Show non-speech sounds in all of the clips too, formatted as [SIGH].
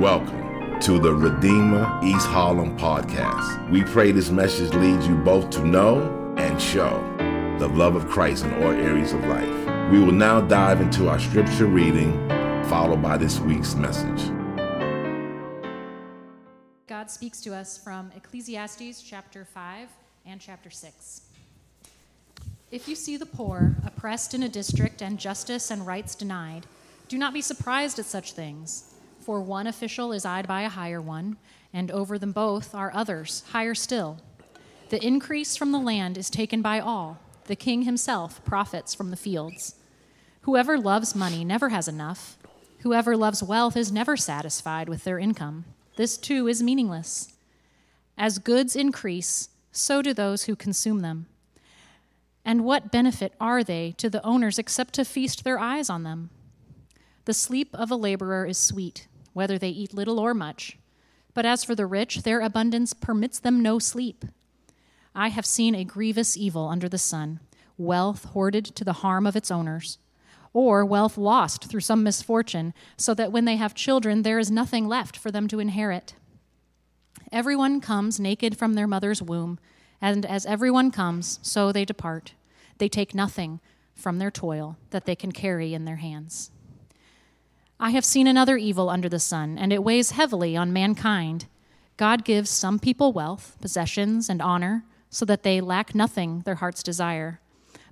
Welcome to the Redeemer East Harlem podcast. We pray this message leads you both to know and show the love of Christ in all areas of life. We will now dive into our scripture reading, followed by this week's message. God speaks to us from Ecclesiastes chapter 5 and chapter 6. If you see the poor oppressed in a district and justice and rights denied, do not be surprised at such things. For one official is eyed by a higher one, and over them both are others, higher still. The increase from the land is taken by all. The king himself profits from the fields. Whoever loves money never has enough. Whoever loves wealth is never satisfied with their income. This too is meaningless. As goods increase, so do those who consume them. And what benefit are they to the owners except to feast their eyes on them? The sleep of a laborer is sweet whether they eat little or much. But as for the rich, their abundance permits them no sleep. I have seen a grievous evil under the sun wealth hoarded to the harm of its owners, or wealth lost through some misfortune, so that when they have children, there is nothing left for them to inherit. Everyone comes naked from their mother's womb, and as everyone comes, so they depart. They take nothing from their toil that they can carry in their hands. I have seen another evil under the sun, and it weighs heavily on mankind. God gives some people wealth, possessions, and honor, so that they lack nothing their hearts desire.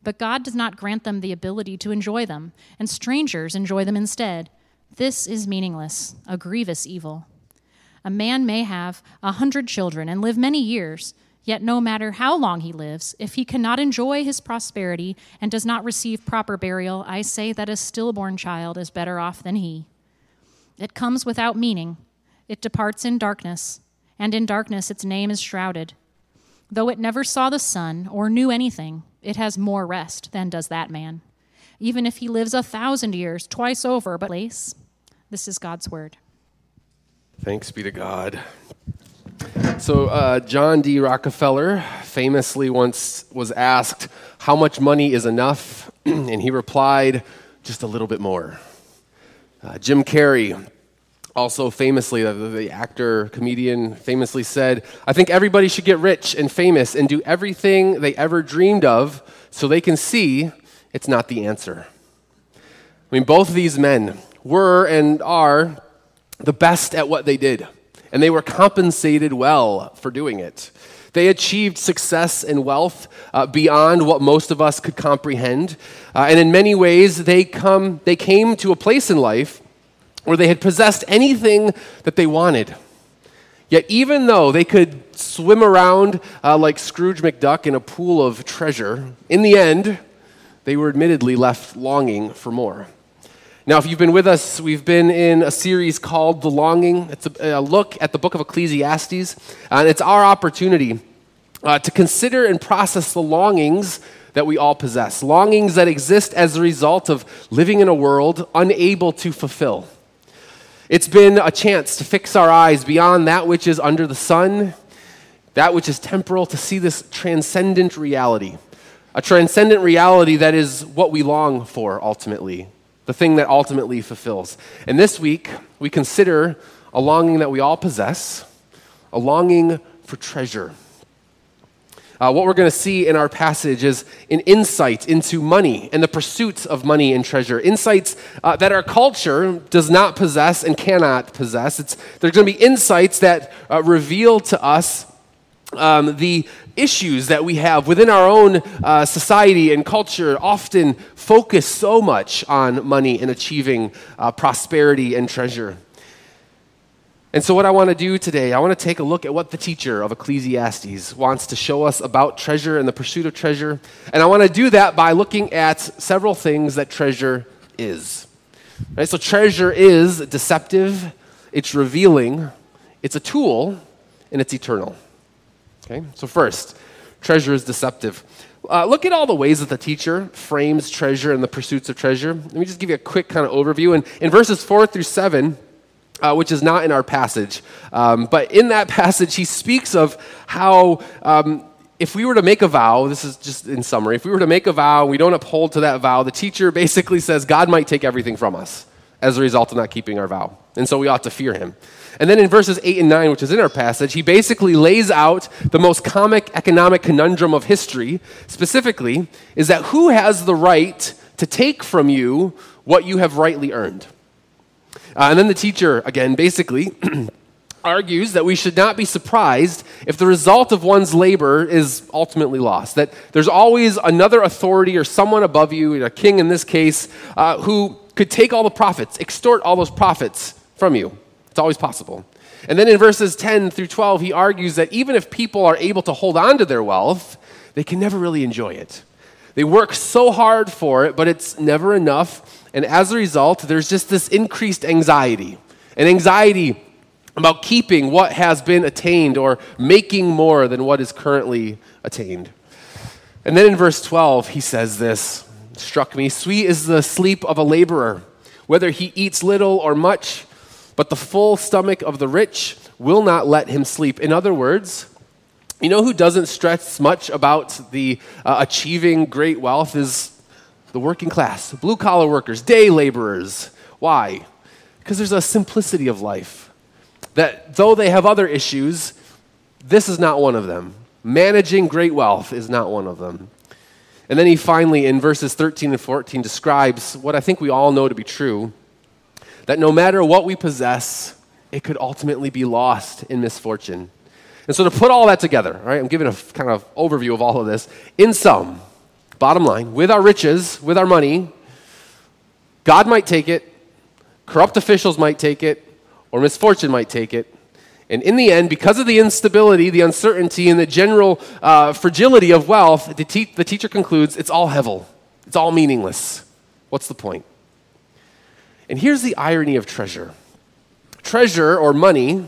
But God does not grant them the ability to enjoy them, and strangers enjoy them instead. This is meaningless, a grievous evil. A man may have a hundred children and live many years, yet no matter how long he lives, if he cannot enjoy his prosperity and does not receive proper burial, I say that a stillborn child is better off than he. It comes without meaning, it departs in darkness, and in darkness its name is shrouded. Though it never saw the sun or knew anything, it has more rest than does that man. Even if he lives a thousand years, twice over, but. This is God's word. Thanks be to God. So, uh, John D. Rockefeller famously once was asked, How much money is enough? [CLEARS THROAT] and he replied, Just a little bit more. Uh, Jim Carrey, also famously, the, the actor, comedian, famously said, I think everybody should get rich and famous and do everything they ever dreamed of so they can see it's not the answer. I mean, both of these men were and are the best at what they did and they were compensated well for doing it. They achieved success and wealth uh, beyond what most of us could comprehend. Uh, and in many ways, they, come, they came to a place in life where they had possessed anything that they wanted. Yet, even though they could swim around uh, like Scrooge McDuck in a pool of treasure, in the end, they were admittedly left longing for more. Now, if you've been with us, we've been in a series called The Longing. It's a, a look at the book of Ecclesiastes, and it's our opportunity uh, to consider and process the longings that we all possess, longings that exist as a result of living in a world unable to fulfill. It's been a chance to fix our eyes beyond that which is under the sun, that which is temporal, to see this transcendent reality. A transcendent reality that is what we long for ultimately the thing that ultimately fulfills. And this week, we consider a longing that we all possess, a longing for treasure. Uh, what we're going to see in our passage is an insight into money and the pursuits of money and treasure. Insights uh, that our culture does not possess and cannot possess. It's, there's going to be insights that uh, reveal to us um, the issues that we have within our own uh, society and culture often focus so much on money and achieving uh, prosperity and treasure. And so, what I want to do today, I want to take a look at what the teacher of Ecclesiastes wants to show us about treasure and the pursuit of treasure. And I want to do that by looking at several things that treasure is. Right, so, treasure is deceptive, it's revealing, it's a tool, and it's eternal. Okay, so first, treasure is deceptive. Uh, look at all the ways that the teacher frames treasure and the pursuits of treasure. Let me just give you a quick kind of overview. And in verses four through seven, uh, which is not in our passage, um, but in that [LAUGHS] passage, he speaks of how. Um, if we were to make a vow, this is just in summary, if we were to make a vow and we don't uphold to that vow, the teacher basically says God might take everything from us as a result of not keeping our vow. and so we ought to fear him. And then in verses 8 and 9, which is in our passage, he basically lays out the most comic economic conundrum of history. Specifically, is that who has the right to take from you what you have rightly earned? Uh, and then the teacher, again, basically [CLEARS THROAT] argues that we should not be surprised if the result of one's labor is ultimately lost. That there's always another authority or someone above you, a king in this case, uh, who could take all the profits, extort all those profits from you. It's always possible. And then in verses 10 through 12, he argues that even if people are able to hold on to their wealth, they can never really enjoy it. They work so hard for it, but it's never enough. And as a result, there's just this increased anxiety. An anxiety about keeping what has been attained or making more than what is currently attained. And then in verse 12, he says this struck me Sweet is the sleep of a laborer, whether he eats little or much, but the full stomach of the rich will not let him sleep. In other words, you know who doesn't stress much about the uh, achieving great wealth is the working class, blue collar workers, day laborers. Why? Because there's a simplicity of life that though they have other issues, this is not one of them. Managing great wealth is not one of them. And then he finally, in verses 13 and 14, describes what I think we all know to be true that no matter what we possess, it could ultimately be lost in misfortune. And so, to put all that together, right, I'm giving a kind of overview of all of this. In sum, bottom line, with our riches, with our money, God might take it, corrupt officials might take it, or misfortune might take it. And in the end, because of the instability, the uncertainty, and the general uh, fragility of wealth, the, te- the teacher concludes it's all hevel. It's all meaningless. What's the point? And here's the irony of treasure treasure or money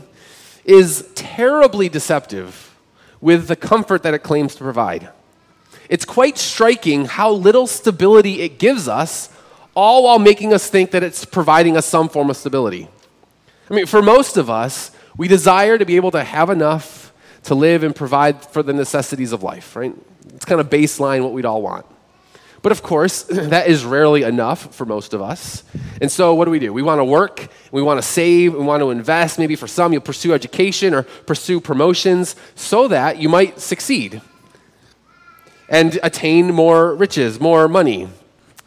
is terribly deceptive with the comfort that it claims to provide. It's quite striking how little stability it gives us, all while making us think that it's providing us some form of stability. I mean, for most of us, we desire to be able to have enough to live and provide for the necessities of life, right? It's kind of baseline what we'd all want. But of course, [LAUGHS] that is rarely enough for most of us. And so, what do we do? We want to work, we want to save, we want to invest. Maybe for some, you'll pursue education or pursue promotions so that you might succeed and attain more riches, more money.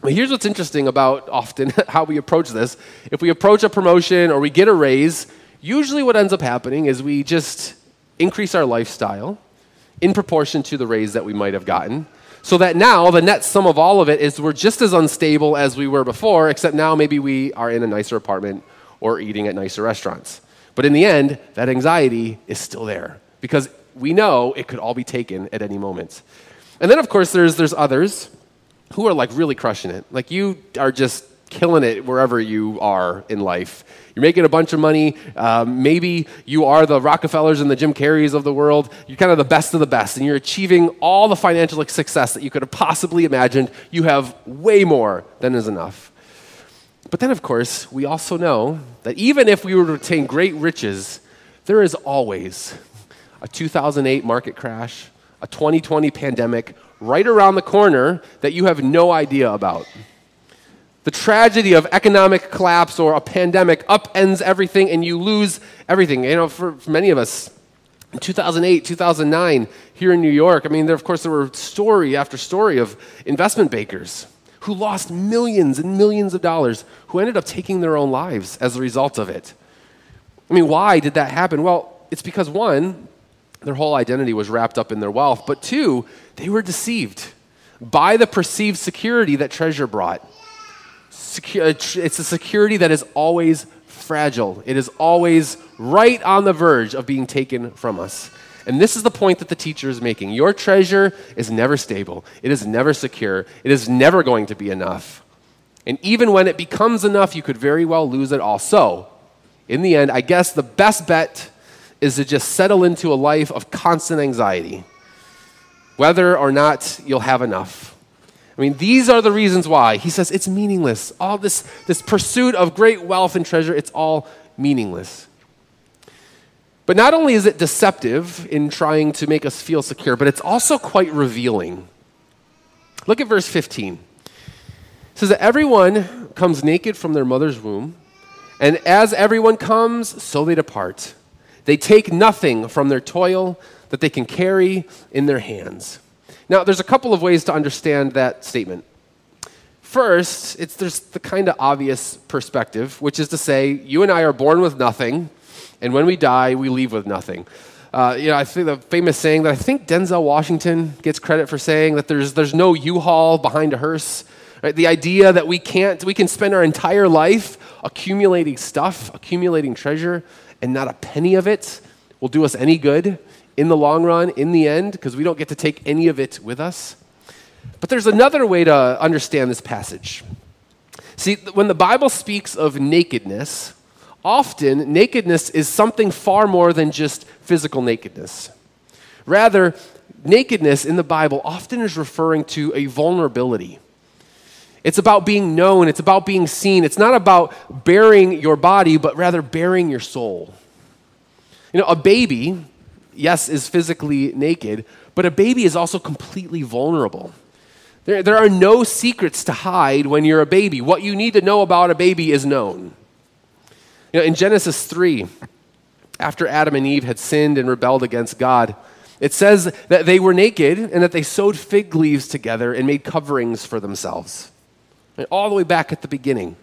But here's what's interesting about often [LAUGHS] how we approach this. If we approach a promotion or we get a raise, usually what ends up happening is we just increase our lifestyle in proportion to the raise that we might have gotten. So that now the net sum of all of it is we're just as unstable as we were before, except now maybe we are in a nicer apartment or eating at nicer restaurants. But in the end, that anxiety is still there because we know it could all be taken at any moment. And then, of course, there's, there's others who are like really crushing it. Like you are just killing it wherever you are in life. You're making a bunch of money. Um, maybe you are the Rockefellers and the Jim Carreys of the world. You're kind of the best of the best, and you're achieving all the financial success that you could have possibly imagined. You have way more than is enough. But then, of course, we also know that even if we were to attain great riches, there is always a 2008 market crash, a 2020 pandemic, right around the corner that you have no idea about. The tragedy of economic collapse or a pandemic upends everything and you lose everything. You know, for, for many of us, in 2008, 2009, here in New York, I mean, there, of course, there were story after story of investment bankers who lost millions and millions of dollars, who ended up taking their own lives as a result of it. I mean, why did that happen? Well, it's because one, their whole identity was wrapped up in their wealth, but two, they were deceived by the perceived security that treasure brought. Uh, it's a security that is always fragile, it is always right on the verge of being taken from us. And this is the point that the teacher is making. Your treasure is never stable, it is never secure, it is never going to be enough. And even when it becomes enough, you could very well lose it all. So, in the end, I guess the best bet is to just settle into a life of constant anxiety, whether or not you'll have enough. I mean, these are the reasons why. He says it's meaningless. All this, this pursuit of great wealth and treasure, it's all meaningless. But not only is it deceptive in trying to make us feel secure, but it's also quite revealing. Look at verse 15. It says that everyone comes naked from their mother's womb, And as everyone comes, so they depart. They take nothing from their toil that they can carry in their hands. Now, there's a couple of ways to understand that statement. First, it's there's the kind of obvious perspective, which is to say, you and I are born with nothing, and when we die, we leave with nothing. Uh, you know, I think the famous saying that I think Denzel Washington gets credit for saying that there's, there's no U-Haul behind a hearse. Right? The idea that we can't, we can spend our entire life accumulating stuff, accumulating treasure, and not a penny of it will do us any good in the long run, in the end, because we don't get to take any of it with us. But there's another way to understand this passage. See, when the Bible speaks of nakedness, often nakedness is something far more than just physical nakedness. Rather, nakedness in the Bible often is referring to a vulnerability. It's about being known, it's about being seen. It's not about baring your body, but rather baring your soul. You know, a baby, yes, is physically naked, but a baby is also completely vulnerable. There, there are no secrets to hide when you're a baby. What you need to know about a baby is known. You know, in Genesis 3, after Adam and Eve had sinned and rebelled against God, it says that they were naked and that they sewed fig leaves together and made coverings for themselves. And all the way back at the beginning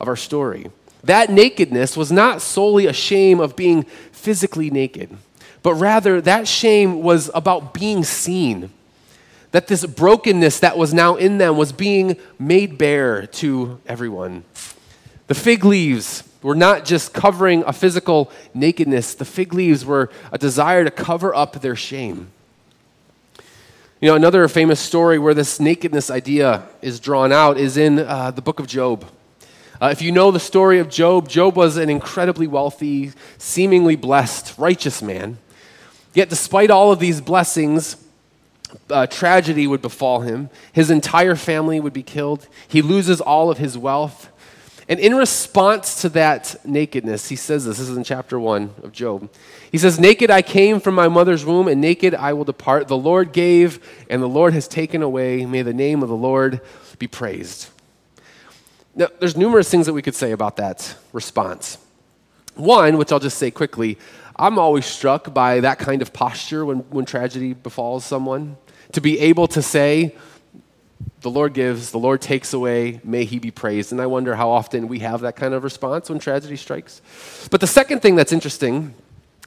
of our story. That nakedness was not solely a shame of being physically naked, but rather that shame was about being seen. That this brokenness that was now in them was being made bare to everyone. The fig leaves were not just covering a physical nakedness, the fig leaves were a desire to cover up their shame. You know, another famous story where this nakedness idea is drawn out is in uh, the book of Job. Uh, if you know the story of Job, Job was an incredibly wealthy, seemingly blessed, righteous man. Yet, despite all of these blessings, uh, tragedy would befall him. His entire family would be killed. He loses all of his wealth. And in response to that nakedness, he says this. This is in chapter 1 of Job. He says, Naked I came from my mother's womb, and naked I will depart. The Lord gave, and the Lord has taken away. May the name of the Lord be praised. Now, there's numerous things that we could say about that response. One, which I'll just say quickly, I'm always struck by that kind of posture when, when tragedy befalls someone. To be able to say, the Lord gives, the Lord takes away, may he be praised. And I wonder how often we have that kind of response when tragedy strikes. But the second thing that's interesting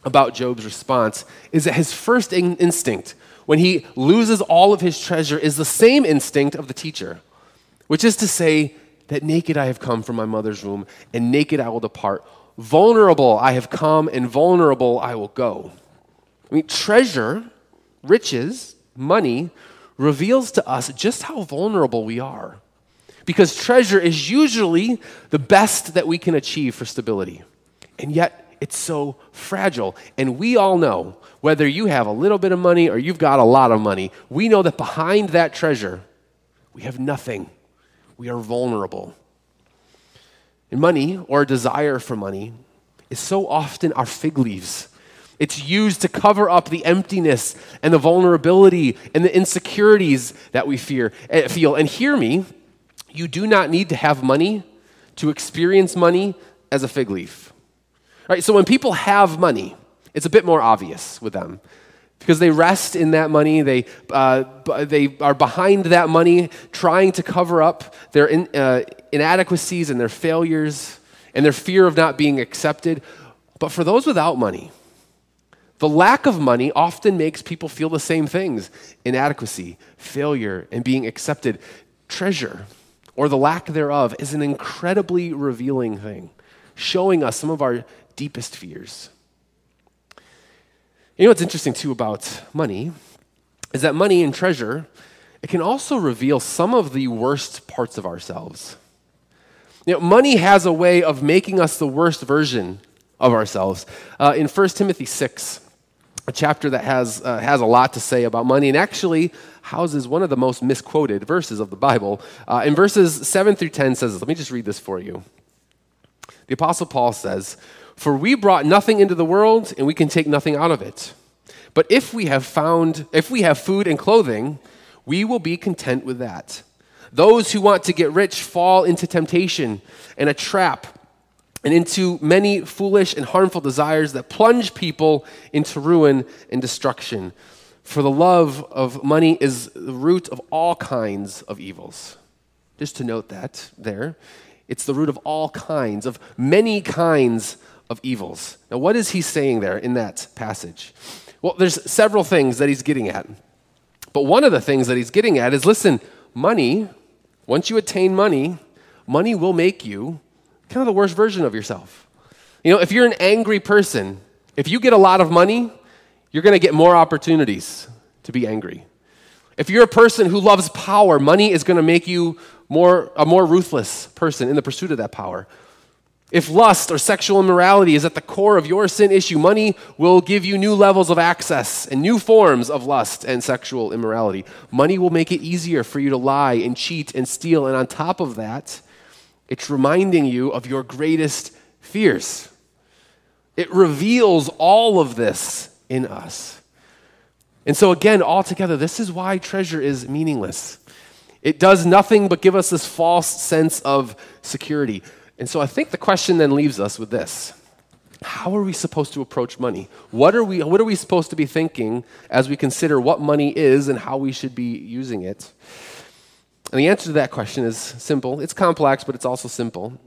about Job's response is that his first in- instinct when he loses all of his treasure is the same instinct of the teacher, which is to say that naked I have come from my mother's womb, and naked I will depart. Vulnerable I have come, and vulnerable I will go. I mean, treasure, riches, money reveals to us just how vulnerable we are. Because treasure is usually the best that we can achieve for stability. And yet, it's so fragile. And we all know, whether you have a little bit of money or you've got a lot of money, we know that behind that treasure, we have nothing. We are vulnerable. And money, or desire for money, is so often our fig leaves it's used to cover up the emptiness and the vulnerability and the insecurities that we fear, eh, feel. And hear me, you do not need to have money to experience money as a fig leaf. Right? So when people have money, it's a bit more obvious with them because they rest in that money. They, uh, they are behind that money, trying to cover up their in, uh, inadequacies and their failures and their fear of not being accepted. But for those without money, the lack of money often makes people feel the same things inadequacy, failure, and being accepted. Treasure, or the lack thereof, is an incredibly revealing thing, showing us some of our deepest fears. You know what's interesting too about money is that money and treasure, it can also reveal some of the worst parts of ourselves. You know, money has a way of making us the worst version of ourselves. Uh, in 1 Timothy 6, a chapter that has, uh, has a lot to say about money and actually houses one of the most misquoted verses of the Bible. Uh, in verses 7 through 10 says, let me just read this for you. The Apostle Paul says, For we brought nothing into the world, and we can take nothing out of it. But if we have found, if we have food and clothing, we will be content with that. Those who want to get rich fall into temptation and a trap and into many foolish and harmful desires that plunge people into ruin and destruction. For the love of money is the root of all kinds of evils. Just to note that there. It's the root of all kinds, of many kinds of evils. Now, what is he saying there in that passage? Well, there's several things that he's getting at. But one of the things that he's getting at is listen, money, once you attain money, money will make you kind of the worst version of yourself. You know, if you're an angry person, if you get a lot of money, you're going to get more opportunities to be angry. If you're a person who loves power, money is going to make you more, a more ruthless person in the pursuit of that power. If lust or sexual immorality is at the core of your sin issue, money will give you new levels of access and new forms of lust and sexual immorality. Money will make it easier for you to lie and cheat and steal. And on top of that, it's reminding you of your greatest fears. It reveals all of this in us. And so, again, altogether, this is why treasure is meaningless. It does nothing but give us this false sense of security. And so I think the question then leaves us with this How are we supposed to approach money? What are, we, what are we supposed to be thinking as we consider what money is and how we should be using it? And the answer to that question is simple. It's complex, but it's also simple.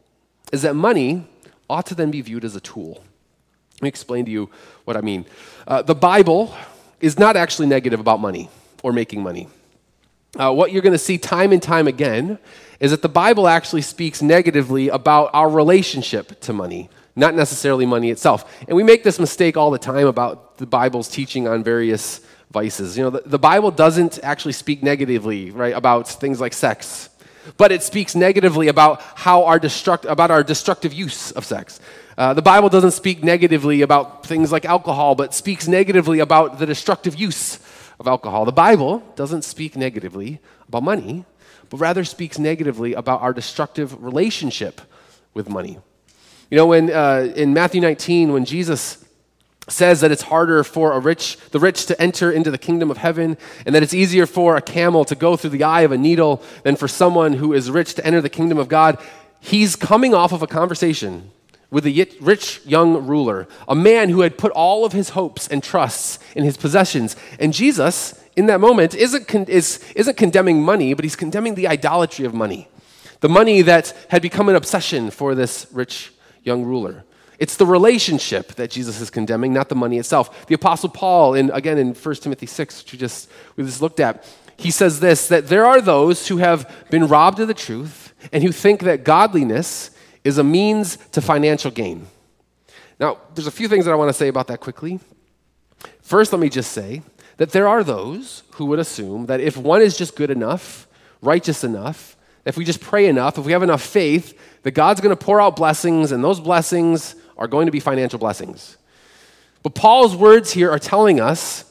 Is that money ought to then be viewed as a tool. Let me explain to you what I mean. Uh, the Bible is not actually negative about money or making money. Uh, what you're going to see time and time again is that the Bible actually speaks negatively about our relationship to money, not necessarily money itself. And we make this mistake all the time about the Bible's teaching on various vices. You know, the, the Bible doesn't actually speak negatively, right, about things like sex, but it speaks negatively about how our destruct, about our destructive use of sex. Uh, the Bible doesn't speak negatively about things like alcohol, but speaks negatively about the destructive use of alcohol. The Bible doesn't speak negatively about money, but rather speaks negatively about our destructive relationship with money. You know, when, uh, in Matthew 19, when Jesus says that it's harder for a rich, the rich to enter into the kingdom of heaven, and that it's easier for a camel to go through the eye of a needle than for someone who is rich to enter the kingdom of God, he's coming off of a conversation with a rich young ruler, a man who had put all of his hopes and trusts in his possessions. And Jesus, in that moment, isn't, con- is, isn't condemning money, but he's condemning the idolatry of money. The money that had become an obsession for this rich young ruler. It's the relationship that Jesus is condemning, not the money itself. The Apostle Paul, in, again in 1 Timothy 6, which we just, we just looked at, he says this that there are those who have been robbed of the truth and who think that godliness is a means to financial gain. Now, there's a few things that I want to say about that quickly. First, let me just say that there are those who would assume that if one is just good enough, righteous enough, if we just pray enough, if we have enough faith, that God's going to pour out blessings, and those blessings are going to be financial blessings. But Paul's words here are telling us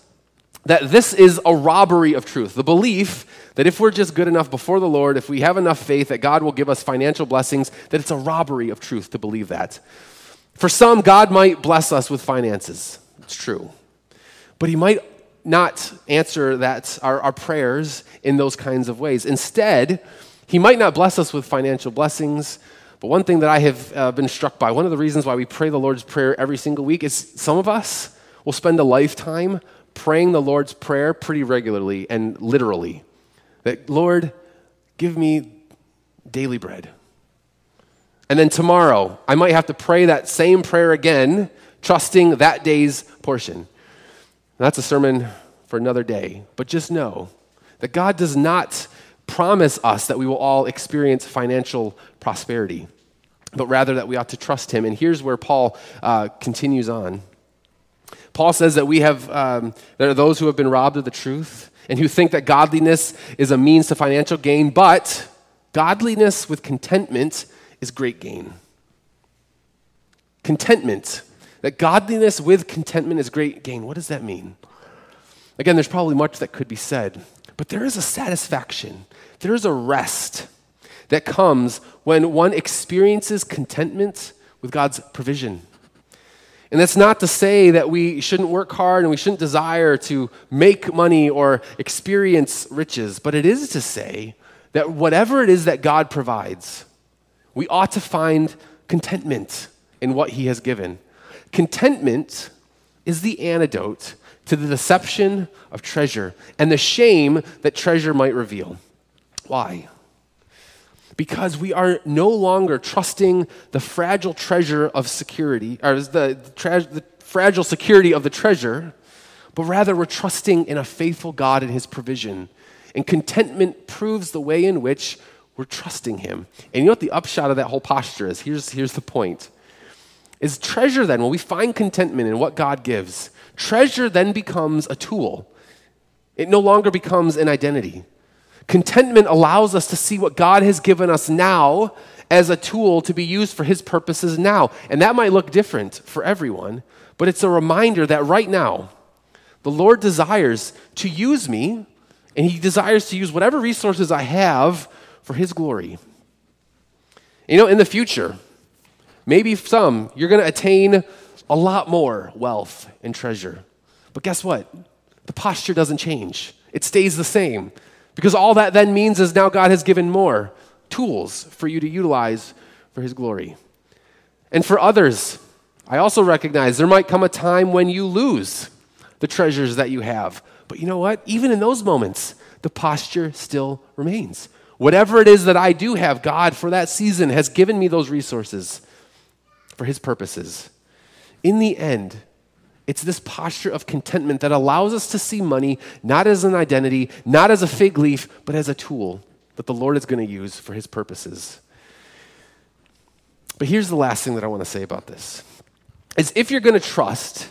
that this is a robbery of truth. The belief that if we're just good enough before the Lord, if we have enough faith that God will give us financial blessings, that it's a robbery of truth to believe that. For some, God might bless us with finances. It's true. But He might not answer that, our, our prayers in those kinds of ways. Instead, He might not bless us with financial blessings. But one thing that I have uh, been struck by, one of the reasons why we pray the Lord's Prayer every single week is some of us will spend a lifetime praying the Lord's Prayer pretty regularly and literally. That, Lord, give me daily bread. And then tomorrow, I might have to pray that same prayer again, trusting that day's portion. That's a sermon for another day. But just know that God does not promise us that we will all experience financial prosperity, but rather that we ought to trust Him. And here's where Paul uh, continues on. Paul says that we have, um, there are those who have been robbed of the truth and who think that godliness is a means to financial gain, but godliness with contentment is great gain. Contentment. That godliness with contentment is great gain. What does that mean? Again, there's probably much that could be said, but there is a satisfaction, there is a rest that comes when one experiences contentment with God's provision and that's not to say that we shouldn't work hard and we shouldn't desire to make money or experience riches, but it is to say that whatever it is that God provides, we ought to find contentment in what he has given. Contentment is the antidote to the deception of treasure and the shame that treasure might reveal. Why? Because we are no longer trusting the fragile treasure of security, or the, tra- the fragile security of the treasure, but rather we're trusting in a faithful God and his provision. And contentment proves the way in which we're trusting him. And you know what the upshot of that whole posture is? Here's, here's the point. Is treasure then, when we find contentment in what God gives, treasure then becomes a tool. It no longer becomes an identity. Contentment allows us to see what God has given us now as a tool to be used for his purposes now. And that might look different for everyone, but it's a reminder that right now, the Lord desires to use me, and he desires to use whatever resources I have for his glory. You know, in the future, maybe some, you're going to attain a lot more wealth and treasure. But guess what? The posture doesn't change, it stays the same. Because all that then means is now God has given more tools for you to utilize for his glory. And for others, I also recognize there might come a time when you lose the treasures that you have. But you know what? Even in those moments, the posture still remains. Whatever it is that I do have, God, for that season, has given me those resources for His purposes. In the end, it's this posture of contentment that allows us to see money not as an identity, not as a fig leaf, but as a tool that the Lord is going to use for His purposes. But here's the last thing that I want to say about this is if you're going to trust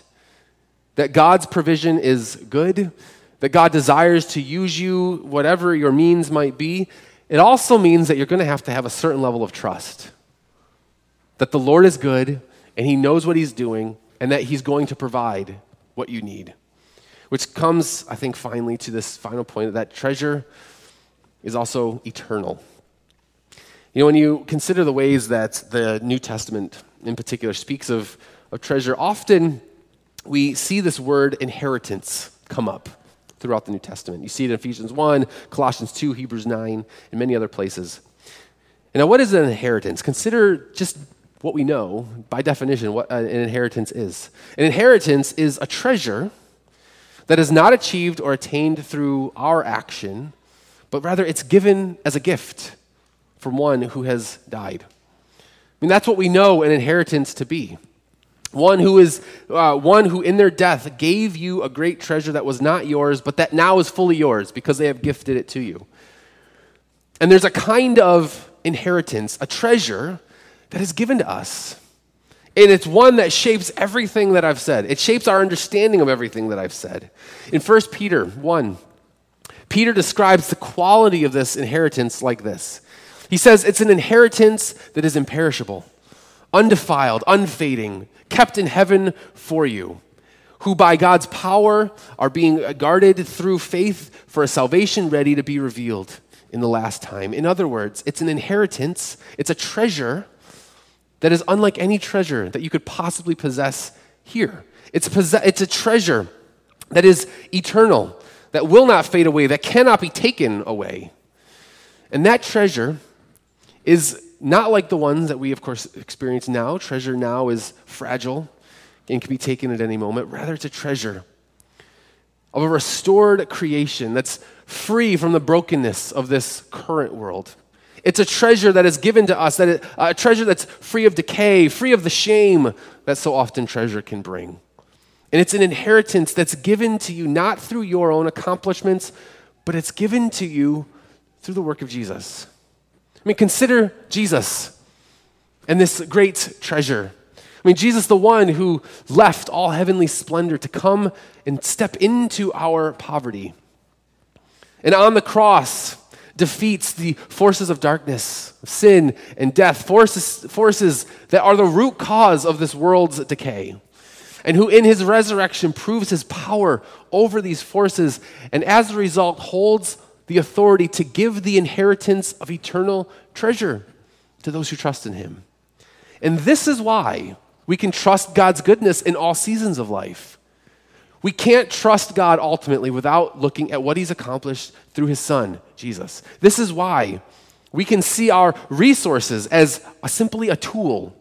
that God's provision is good, that God desires to use you, whatever your means might be, it also means that you're going to have to have a certain level of trust. That the Lord is good and He knows what He's doing and that He's going to provide what you need. Which comes, I think, finally to this final point that treasure is also eternal. You know, when you consider the ways that the New Testament in particular speaks of, of treasure, often we see this word inheritance come up throughout the New Testament. You see it in Ephesians 1, Colossians 2, Hebrews 9, and many other places. Now, what is an inheritance? Consider just what we know, by definition, what an inheritance is. An inheritance is a treasure that is not achieved or attained through our action, but rather it's given as a gift from one who has died. I mean, that's what we know an inheritance to be. One who is uh, one who in their death gave you a great treasure that was not yours, but that now is fully yours because they have gifted it to you. And there's a kind of inheritance, a treasure that is given to us. And it's one that shapes everything that I've said. It shapes our understanding of everything that I've said. In 1 Peter 1, Peter describes the quality of this inheritance like this. He says it's an inheritance that is imperishable, undefiled, unfading, kept in heaven for you, who by God's power are being guarded through faith for a salvation ready to be revealed in the last time. In other words, it's an inheritance, it's a treasure that is unlike any treasure that you could possibly possess here. It's a, it's a treasure that is eternal, that will not fade away, that cannot be taken away. And that treasure is not like the ones that we, of course, experience now. Treasure now is fragile and can be taken at any moment. Rather, it's a treasure of a restored creation that's free from the brokenness of this current world. It's a treasure that is given to us, that it, a treasure that's free of decay, free of the shame that so often treasure can bring. And it's an inheritance that's given to you not through your own accomplishments, but it's given to you through the work of Jesus. I mean, consider Jesus and this great treasure. I mean, Jesus, the one who left all heavenly splendor to come and step into our poverty. And on the cross, defeats the forces of darkness, of sin, and death, forces, forces that are the root cause of this world's decay. And who in his resurrection proves his power over these forces, and as a result holds the authority to give the inheritance of eternal treasure to those who trust in him. And this is why we can trust God's goodness in all seasons of life. We can't trust God ultimately without looking at what he's accomplished through his son, Jesus. This is why we can see our resources as a, simply a tool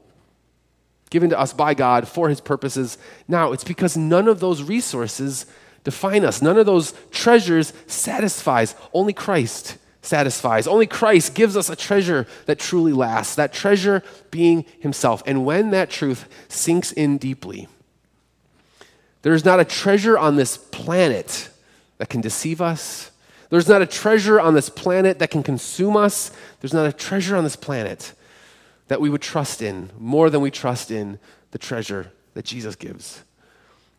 given to us by God for his purposes now. It's because none of those resources define us. None of those treasures satisfies. Only Christ satisfies. Only Christ gives us a treasure that truly lasts, that treasure being himself. And when that truth sinks in deeply, there's not a treasure on this planet that can deceive us. There's not a treasure on this planet that can consume us. There's not a treasure on this planet that we would trust in more than we trust in the treasure that Jesus gives.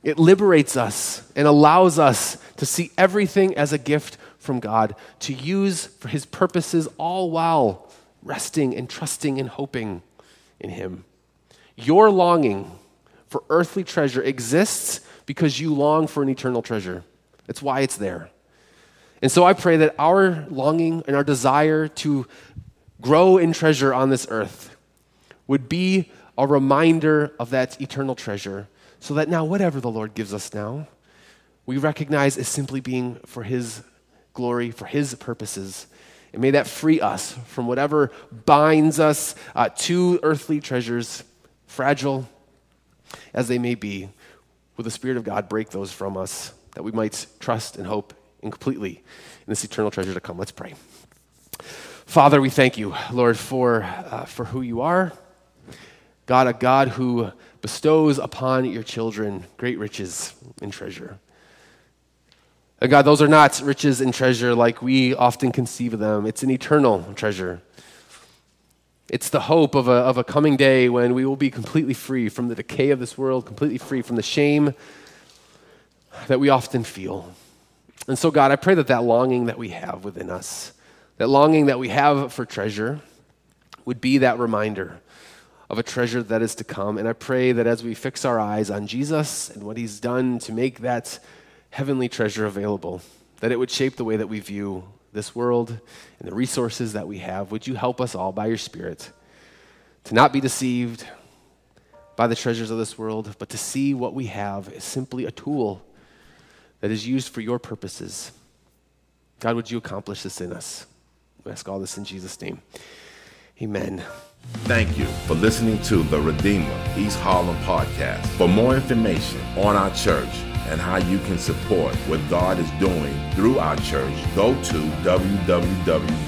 It liberates us and allows us to see everything as a gift from God to use for His purposes, all while resting and trusting and hoping in Him. Your longing for earthly treasure exists because you long for an eternal treasure. That's why it's there. And so I pray that our longing and our desire to grow in treasure on this earth would be a reminder of that eternal treasure so that now, whatever the Lord gives us now, we recognize as simply being for His glory, for His purposes. And may that free us from whatever binds us uh, to earthly treasures, fragile as they may be. With the Spirit of God, break those from us that we might trust and hope and completely in this eternal treasure to come. Let's pray. Father, we thank you, Lord, for, uh, for who you are. God, a God who bestows upon your children great riches and treasure. And God, those are not riches and treasure like we often conceive of them. It's an eternal treasure. It's the hope of a, of a coming day when we will be completely free from the decay of this world, completely free from the shame that we often feel. And so, God, I pray that that longing that we have within us, that longing that we have for treasure, would be that reminder of a treasure that is to come. And I pray that as we fix our eyes on Jesus and what he's done to make that heavenly treasure available, that it would shape the way that we view this world and the resources that we have. Would you help us all by your Spirit to not be deceived by the treasures of this world, but to see what we have is simply a tool that is used for your purposes? God, would you accomplish this in us? We ask all this in Jesus' name. Amen. Thank you for listening to the Redeemer East Harlem podcast. For more information on our church and how you can support what God is doing through our church, go to www.reh.nyc.